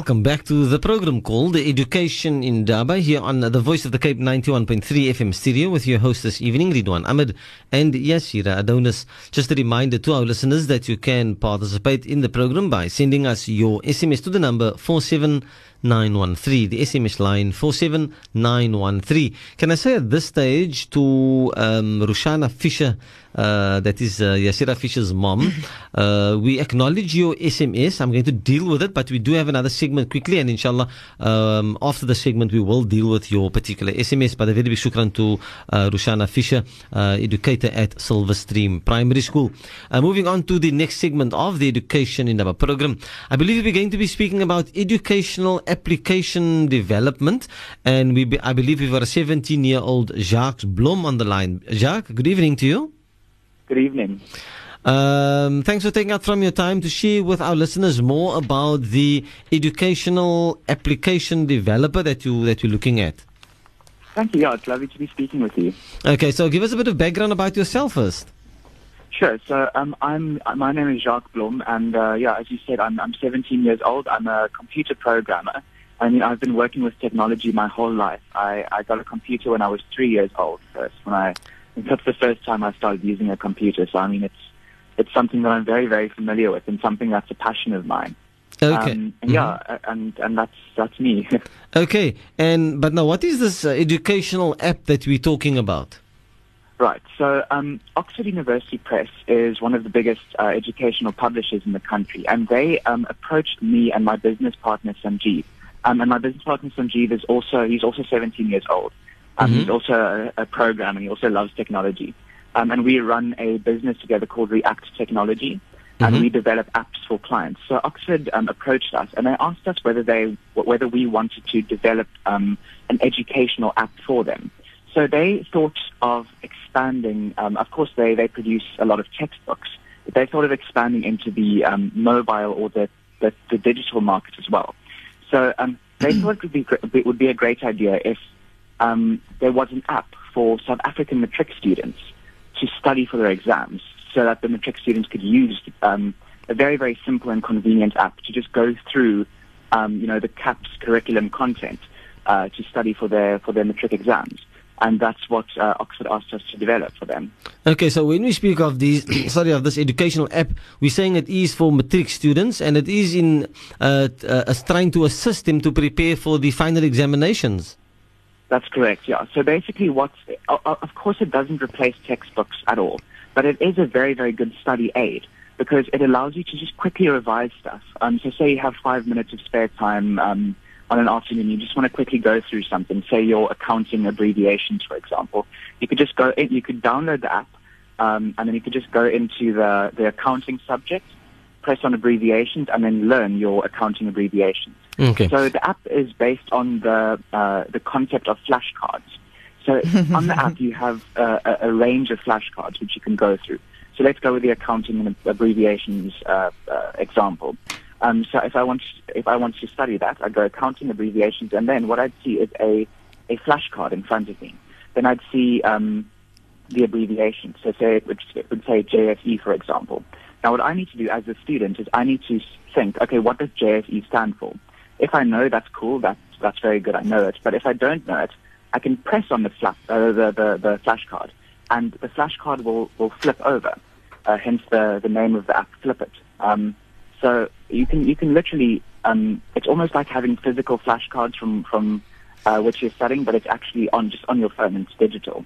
Welcome back to the program called Education Indaba here on the Voice of the Cape 91.3 FM studio with your host this evening, Riedwaan Ahmad and Yaseera Adonis. Just a reminder to our listeners that you can participate in the program by sending us your SMS to the number 47913, the SMS line 47913. Can I say at this stage to um, Rushana Fisher, uh, that is uh, Yasira Fisher's mom, uh, we acknowledge your SMS. I'm going to deal with it, but we do have another segment quickly, and inshallah, um, after the segment, we will deal with your particular SMS. But a very big shukran to uh, Rushana Fisher, uh, educator at Silverstream Primary School. Uh, moving on to the next segment of the Education in our program, I believe we're going to be speaking about educational application development, and we be, I believe we've got a 17 year old Jacques Blom on the line. Jacques, good evening to you. Good evening. Um, thanks for taking out from your time to share with our listeners more about the educational application developer that you that you're looking at. Thank you. Yeah, it's lovely to be speaking with you. Okay, so give us a bit of background about yourself first. Sure. So um, I'm my name is Jacques Blom, and uh, yeah, as you said, I'm I'm 17 years old. I'm a computer programmer. I mean, I've been working with technology my whole life. I, I got a computer when I was three years old first. When I that's the first time I started using a computer. So I mean, it's it's something that I'm very very familiar with, and something that's a passion of mine. Okay. Um, and yeah, and and that's that's me. Okay, and but now what is this uh, educational app that we're talking about? Right. So um, Oxford University Press is one of the biggest uh, educational publishers in the country, and they um, approached me and my business partner Sanjeev. Um, and my business partner Sanjeev is also he's also 17 years old. Um, Mhm. He's also a, a programmer. He also loves technology. Um, and we run a business together called React Technology, and Mhm. we develop apps for clients. So Oxford um, approached us, and they asked us whether they whether we wanted to develop um, an educational app for them. So they thought of expanding. Um, of course, they they produce a lot of textbooks, but they thought of expanding into the um, mobile or the, the the digital market as well. So um, they thought it would be it would be a great idea if um, there was an app for South African matric students to study for their exams, so that the matric students could use um, a very very simple and convenient app to just go through, um, you know, the CAPS curriculum content uh, to study for their for their matric exams. And that's what uh, Oxford asked us to develop for them. Okay, so when we speak of these, sorry, of this educational app, we're saying it is for matric students, and it is in uh, uh, trying to assist them to prepare for the final examinations. That's correct, yeah. So basically, what's, of course, it doesn't replace textbooks at all, but it is a very, very good study aid because it allows you to just quickly revise stuff. Um, so say you have five minutes of spare time um, on an afternoon, you just want to quickly go through something, say your accounting abbreviations, for example. You could just go in, you could download the app, um, and then you could just go into the, the accounting subject, press on abbreviations, and then learn your accounting abbreviations. Okay. So the app is based on the uh, the concept of flashcards. So on the app you have a, a range of flashcards which you can go through. So let's go with the accounting and abbreviations uh, uh, example. Um, so if I want if I want to study that, I'd go accounting abbreviations, and then what I'd see is a a flashcard in front of me. Then I'd see um, the abbreviation. So say it would, it would say JSE, for example. Now, what I need to do as a student is I need to think, okay, what does JSE stand for? If I know, that's cool. That's that's very good. I know it. But if I don't know it, I can press on the flash, uh, the, the the flashcard, and the flashcard will will flip over. Uh, hence the the name of the app, Flippit. Um, so you can you can literally um, it's almost like having physical flashcards from from uh, which you're studying, but it's actually on just on your phone it's digital.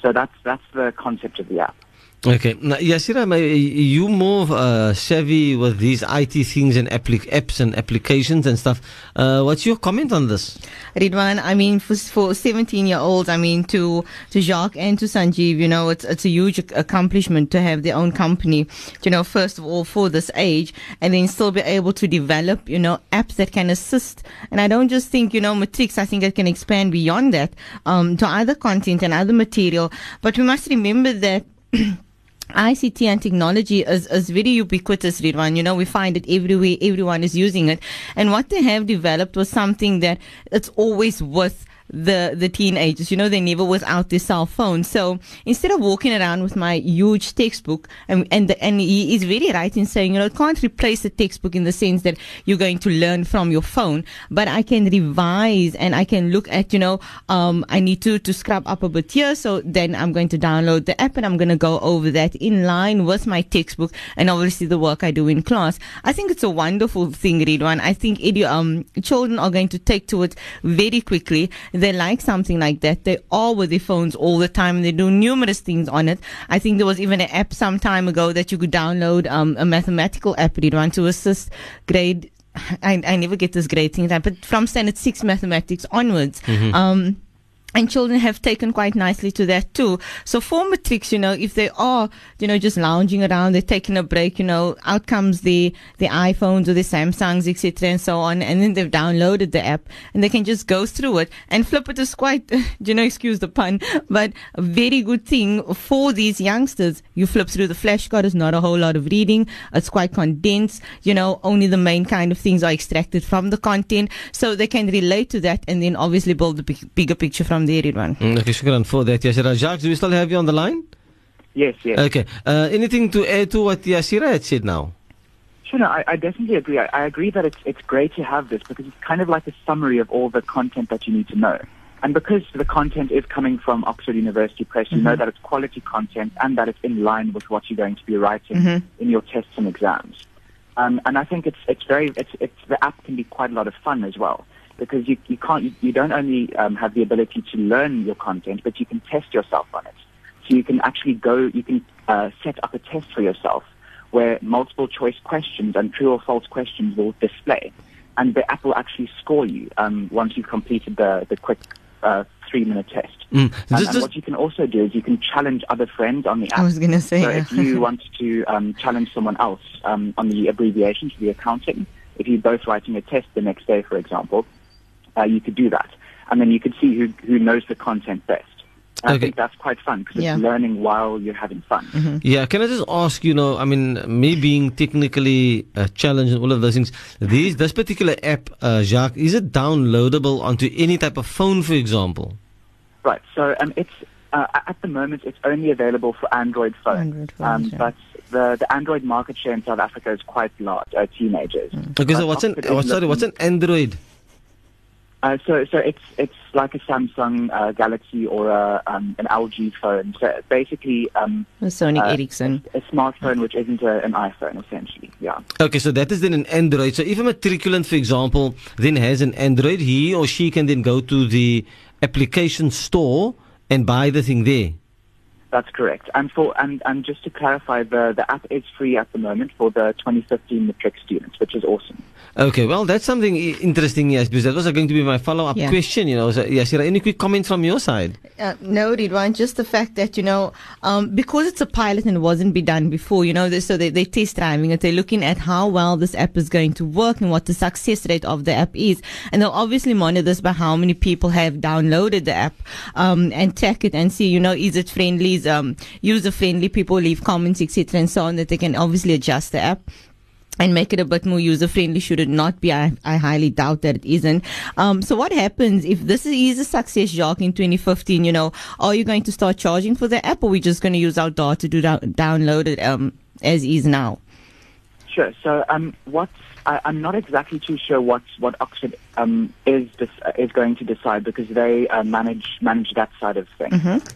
So that's that's the concept of the app. Okay. Now, Yaseera, you more uh, savvy with these IT things and apps and applications and stuff. Uh, what's your comment on this? Riedwaan, I mean, for, for 17 year olds, I mean, to, to Jacques and to Sanjeev, you know, it's, it's a huge accomplishment to have their own company, you know, first of all, for this age, and then still be able to develop, you know, apps that can assist. And I don't just think, you know, matrix, I think it can expand beyond that, um, to other content and other material. But we must remember that ICT and technology is, is very ubiquitous, Riedwaan. You know, we find it everywhere. Everyone is using it. And what they have developed was something that it's always with the the teenagers. You know, they never was out their cell phone. So instead of walking around with my huge textbook, and and the, and he is very right in saying, you know, it can't replace the textbook in the sense that you're going to learn from your phone, but I can revise and I can look at, you know, um, I need to to scrub up a bit here, so then I'm going to download the app and I'm going to go over that in line with my textbook and obviously the work I do in class. I think it's a wonderful thing, Riedwaan. I think it, um, children are going to take to it very quickly. They like something like that. They are with their phones all the time and they do numerous things on it. I think there was even an app some time ago that you could download um, a mathematical app, Riedwaan, to assist grade I, I never get this grade thing, but from standard six mathematics onwards. Mm-hmm. Um, and children have taken quite nicely to that too. So for matrics, you know, if they are, you know, just lounging around, they're taking a break, you know, out comes the, the iPhones or the Samsungs, etc. and so on. And then they've downloaded the app and they can just go through it and flip it is quite, you know, excuse the pun, but a very good thing for these youngsters. You flip through the flashcard. It's not a whole lot of reading. It's quite condensed. You know, only the main kind of things are extracted from the content. So they can relate to that and then obviously build a big, bigger picture from there, Riedwaan. Mm, Okay, shukran for that, Yashira. Jacques, do we still have you on the line? Yes, yes. Okay. Uh, anything to add to what Yashira had said now? Sure, no, I, I definitely agree. I, I agree that it's it's great to have this because it's kind of like a summary of all the content that you need to know. And because the content is coming from Oxford University Press, you know that it's quality content and that it's in line with what you're going to be writing in your tests and exams. Um, and I think it's it's very it's it's the app can be quite a lot of fun as well because you you can't you, you don't only um, have the ability to learn your content, but you can test yourself on it. So you can actually go you can uh, set up a test for yourself where multiple choice questions and true or false questions will display, and the app will actually score you um, once you've completed the the quick uh, three minute test. Mm. And, Just- and what you can also do is you can challenge other friends on the app. I was going to say, So yeah. if you want to um, challenge someone else um, on the abbreviation to the accounting, if you're both writing a test the next day, for example, uh, you could do that, and then you could see who who knows the content best. And I think that's quite fun because Yeah. it's learning while you're having fun. Yeah, can I just ask, you know, I mean, me being technically uh, challenged and all of those things, these, this particular app, uh, Jacques, is it downloadable onto any type of phone, for example? Right. So um, it's uh, at the moment it's only available for Android phones. Android phones, um, yeah. But the the Android market share in South Africa is quite large. Uh, teenagers. Okay, so what's an, Oxford oh, sorry, what's an Android? Uh, so, so it's it's like a Samsung uh, Galaxy or a, um, an LG phone. So basically, um, Sony uh, Ericsson. a smartphone which isn't a, an iPhone, essentially. Yeah. Okay, so that is then an Android. So if a matriculant, for example, then has an Android, he or she can then go to the application store and buy the thing there. That's correct. And for and, and just to clarify, the the app is free at the moment for the 2015 matric students, which is awesome. Okay, well, that's something interesting, yes, because that was going to be my follow-up Yeah. question, you know. So, Yashira, any quick comments from your side? Uh, no, Riedwaan, just the fact that, you know, um, because it's a pilot and it wasn't be done before, you know, they, so they, they're test driving it. They're looking at how well this app is going to work and what the success rate of the app is. And they'll obviously monitor this by how many people have downloaded the app, um, and check it and see, you know, is it friendly, is, um, user friendly, people leave comments, etc. and so on that they can obviously adjust the app and make it a bit more user friendly. Should it not be? I, I highly doubt that it isn't. Um, so what happens if this is a success, Jacques, in 2015? You know, are you going to start charging for the app, or are we just going to use our data to do, download it um, as is now? Sure. So, um, what's I, I'm not exactly too sure what what Oxford um, is is going to decide because they uh, manage manage that side of things.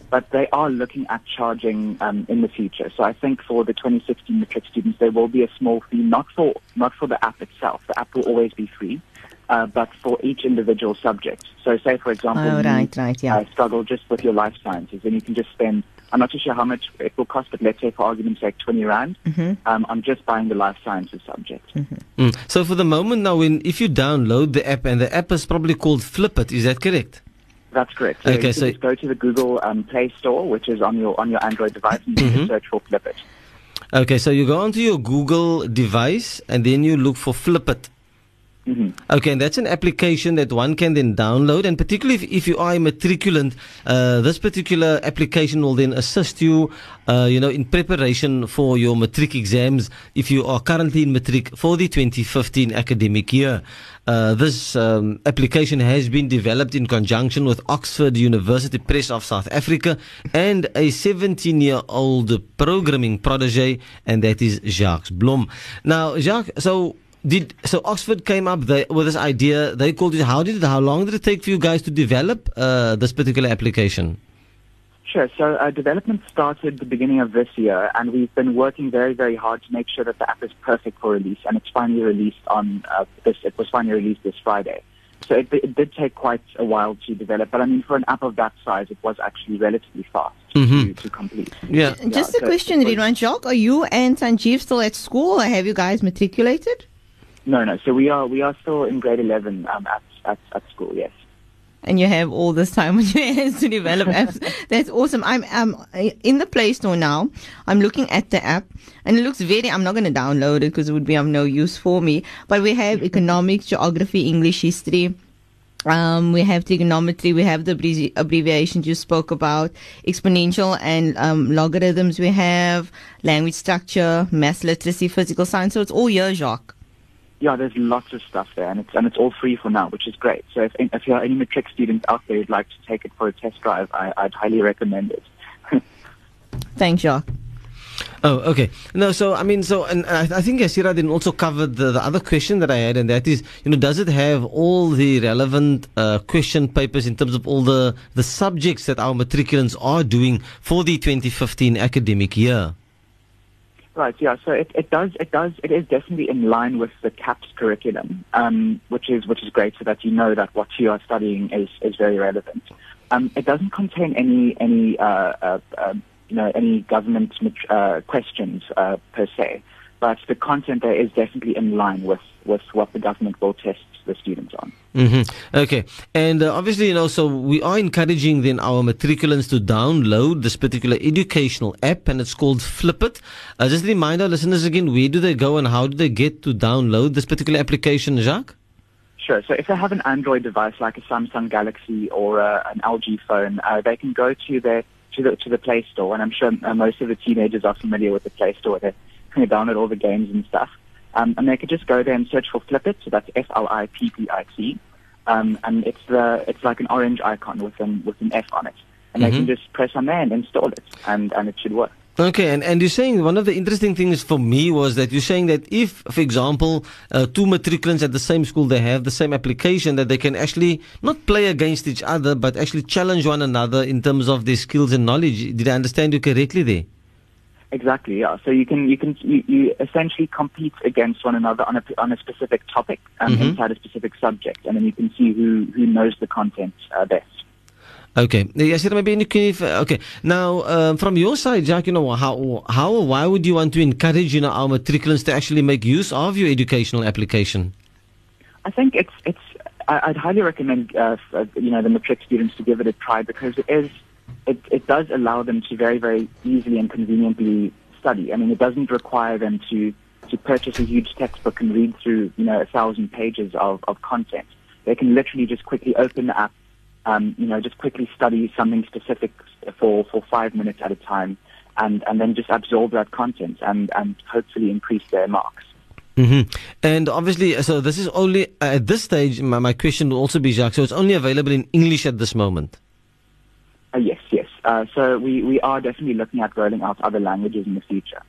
But they are looking at charging um, in the future. So I think for the 2016 matric students, there will be a small fee, not for not for the app itself. The app will always be free. Uh, but for each individual subject. So, say for example, Oh, you, right, right, yeah. uh, struggle just with your life sciences, and you can just spend. I'm not too sure how much it will cost, but let's say for argument's sake, 20 rand. Um, I'm just buying the life sciences subject. Mm. So for the moment now, when if you download the app, and the app is probably called Flippit, is that correct? That's correct. So Okay, you so- just go to the Google um, Play Store, which is on your on your Android device, and you Mm-hmm. can search for Flippit. Okay, so you go onto your Google device, and then you look for Flippit. Okay, and that's an application that one can then download, and particularly if, if you are a matriculant, uh, this particular application will then assist you, uh, you know, in preparation for your matric exams if you are currently in matric for the 2015 academic year. Uh, this um, application has been developed in conjunction with Oxford University Press of South Africa and a 17 year old programming protege, and that is Jacques Blom. Now, Jacques, so did so Oxford came up the, with this idea. They called it. How did it? How long did it take for you guys to develop uh, this particular application? Sure. So uh, development started the beginning of this year, and we've been working very, very hard to make sure that the app is perfect for release. And it's finally released on uh, this. It was finally released this Friday. So it, it, did take quite a while to develop, but I mean, for an app of that size, it was actually relatively fast mm-hmm. to, to, complete. Yeah. Just yeah, a question, so Riedwaan Jacques. Are you and Sanjeev still at school, or have you guys matriculated? No, no. So we are we are still in grade eleven um, at, at at school. Yes. And you have all this time on your hands to develop apps. That's awesome. I'm um in the Play Store now. I'm looking at the app, and it looks very. I'm not going to download it because it would be of no use for me. But we have economics, geography, English, history. Um, we have trigonometry, we have the abbrevi- abbreviations you spoke about, exponential and um, logarithms. We have language structure, math literacy, physical science. So it's all here, Jacques. Yeah, there's lots of stuff there, and it's and it's all free for now, which is great. So if if you are any matric students out there who'd like to take it for a test drive, I, I'd highly recommend it. Thanks, Jacques. Oh, okay. No, so I mean, so and I, I think Yaseera then also covered the, the other question that I had, and that is, you know, does it have all the relevant uh, question papers in terms of all the the subjects that our matriculants are doing for the 2015 academic year? Right, yeah. So it, it does it does it is definitely in line with the CAPS curriculum, um, which is which is great, so that you know that what you are studying is, is very relevant. Um, it doesn't contain any any uh, uh, uh, you know any government uh, questions uh, per se, but the content there is definitely in line with, with what the government will test the students on. Mm-hmm. Okay, and uh, obviously, you know, so we are encouraging then our matriculants to download this particular educational app, and it's called Flippit. Uh, just remind our listeners again, where do they go and how do they get to download this particular application, Jacques? Sure. So if they have an Android device like a Samsung Galaxy or uh, an LG phone, uh, they can go to their to the to the Play Store, and I'm sure uh, most of the teenagers are familiar with the Play Store. They can download all the games and stuff. Um, and they could just go there and search for Flippit. So that's F L I P P I T. Um, and it's the it's like an orange icon with an with an F on it, and Mhm. they can just press on there and install it, and and it should work. Okay, and, and you're saying one of the interesting things for me was that you're saying that if, for example, uh, two matriculants at the same school, they have the same application, that they can actually not play against each other, but actually challenge one another in terms of their skills and knowledge. Did I understand you correctly there? Exactly. Yeah. So you can you can you, you essentially compete against one another on a on a specific topic um, Mhm. inside a specific subject, and then you can see who who knows the content uh, best. Okay. Yes, maybe you can, if, uh, okay. Now, um, from your side, Jack, you know, how, how, why would you want to encourage, you know, our matriculants to actually make use of your educational application? I think it's it's. I'd highly recommend uh, uh, you know the matric students to give it a try because it is it, it does allow them to very very easily and conveniently study. I mean, it doesn't require them to to purchase a huge textbook and read through you know a thousand pages of, of content. They can literally just quickly open the app, um, you know, just quickly study something specific for for five minutes at a time, and and then just absorb that content and and hopefully increase their marks. hmm And obviously, so this is only, uh, at this stage, my, my question will also be, Jacques, so it's only available in English at this moment. Uh, yes, yes. Uh, so we, we are definitely looking at rolling out other languages in the future.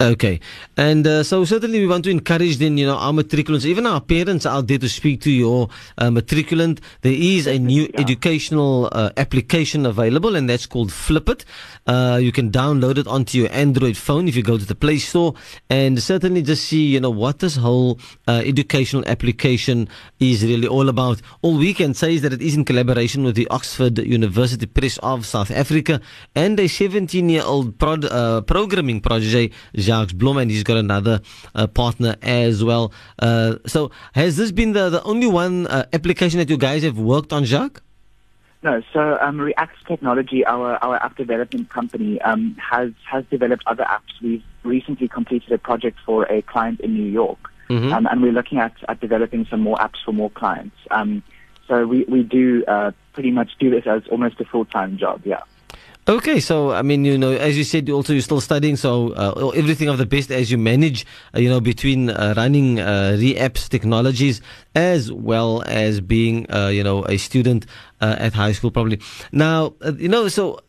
Okay. And uh, so certainly we want to encourage then, you know, our matriculants, even our parents out there to speak to your uh, matriculant. There is a new yeah. educational uh, application available and that's called Flippit. Uh, you can download it onto your Android phone if you go to the Play Store and certainly just see, you know, what this whole uh, educational application is really all about. All we can say is that it is in collaboration with the Oxford University Press of South Africa and a 17 year old prod, uh, programming protege, Jacques Blom, and he's got another uh, partner as well. Uh, so, has this been the, the only one uh, application that you guys have worked on, Jacques? No, so um, React Technology, our, our app development company, um, has, has developed other apps. We've recently completed a project for a client in New York Mhm. um, and we're looking at, at developing some more apps for more clients. Um, so we, we do uh, pretty much do this as almost a full-time job, yeah. Okay, so I mean, you know, as you said, also you're still studying, so uh, everything of the best as you manage, uh, you know, between uh, running uh, re-apps technologies as well as being, uh, you know, a student uh, at high school, probably. Now, uh, you know, so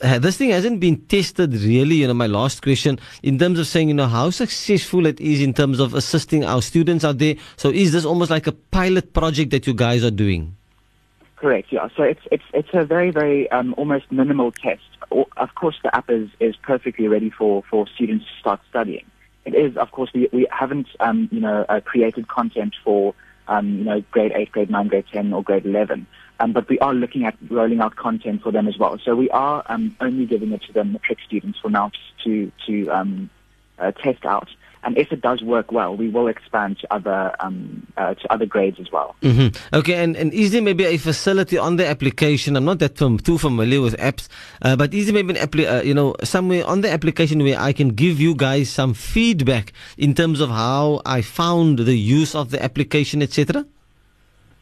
this thing hasn't been tested really. You know, my last question in terms of saying, you know, how successful it is in terms of assisting our students out there. So, is this almost like a pilot project that you guys are doing? Correct. Yeah. So it's it's it's a very very um, almost minimal test. Of course, the app is is perfectly ready for for students to start studying. It is. Of course, we we haven't um, you know uh, created content for um, you know grade eight, grade nine, grade ten, or grade eleven. Um, but we are looking at rolling out content for them as well. So we are um, only giving it to the matric students for now to to um, uh, test out. And if it does work well, we will expand to other um, uh, to other grades as well. hmm Okay, and, and is there maybe a facility on the application? I'm not that fam- too familiar with apps, uh, but is there maybe an appli- uh, you know somewhere on the application where I can give you guys some feedback in terms of how I found the use of the application, etc.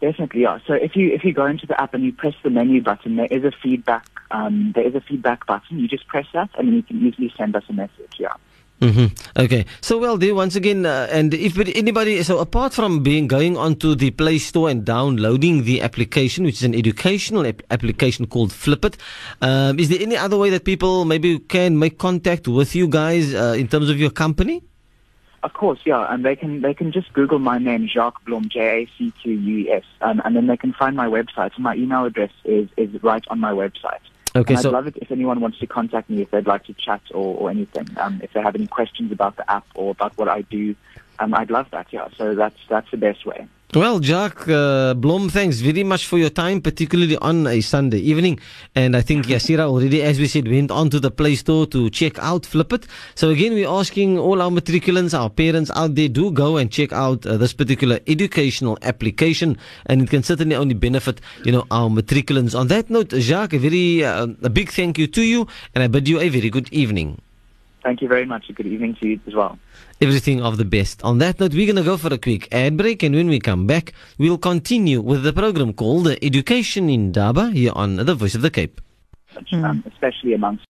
Definitely, yeah. So if you if you go into the app and you press the menu button, there is a feedback um, there is a feedback button. You just press that, and you can easily send us a message. Yeah. Hmm Okay. So, well, there once again, uh, and if anybody, so apart from being going onto the Play Store and downloading the application, which is an educational ap- application called Flippit, um, is there any other way that people maybe can make contact with you guys uh, in terms of your company? Of course, yeah, and they can they can just Google my name, Jacques Blom, J A C Q U E S, um, and then they can find my website. So my email address is is right on my website. Okay, and I'd so love it if anyone wants to contact me if they'd like to chat or, or anything. Um, if they have any questions about the app or about what I do, um, I'd love that. Yeah, so that's that's the best way. Well, Jacques uh, Blom, thanks very much for your time, particularly on a Sunday evening. And I think Yaseera already, as we said, went onto the Play Store to check out Flippit. So again, we're asking all our matriculants, our parents out there, do go and check out uh, this particular educational application, and it can certainly only benefit, you know, our matriculants. On that note, Jacques, a very uh, a big thank you to you, and I bid you a very good evening. Thank you very much. Good evening to you as well. everything of the best. On that note, we're going to go for a quick ad break, and when we come back, we'll continue with the program called Education Indaba here on the Voice of the Cape. um, especially amongst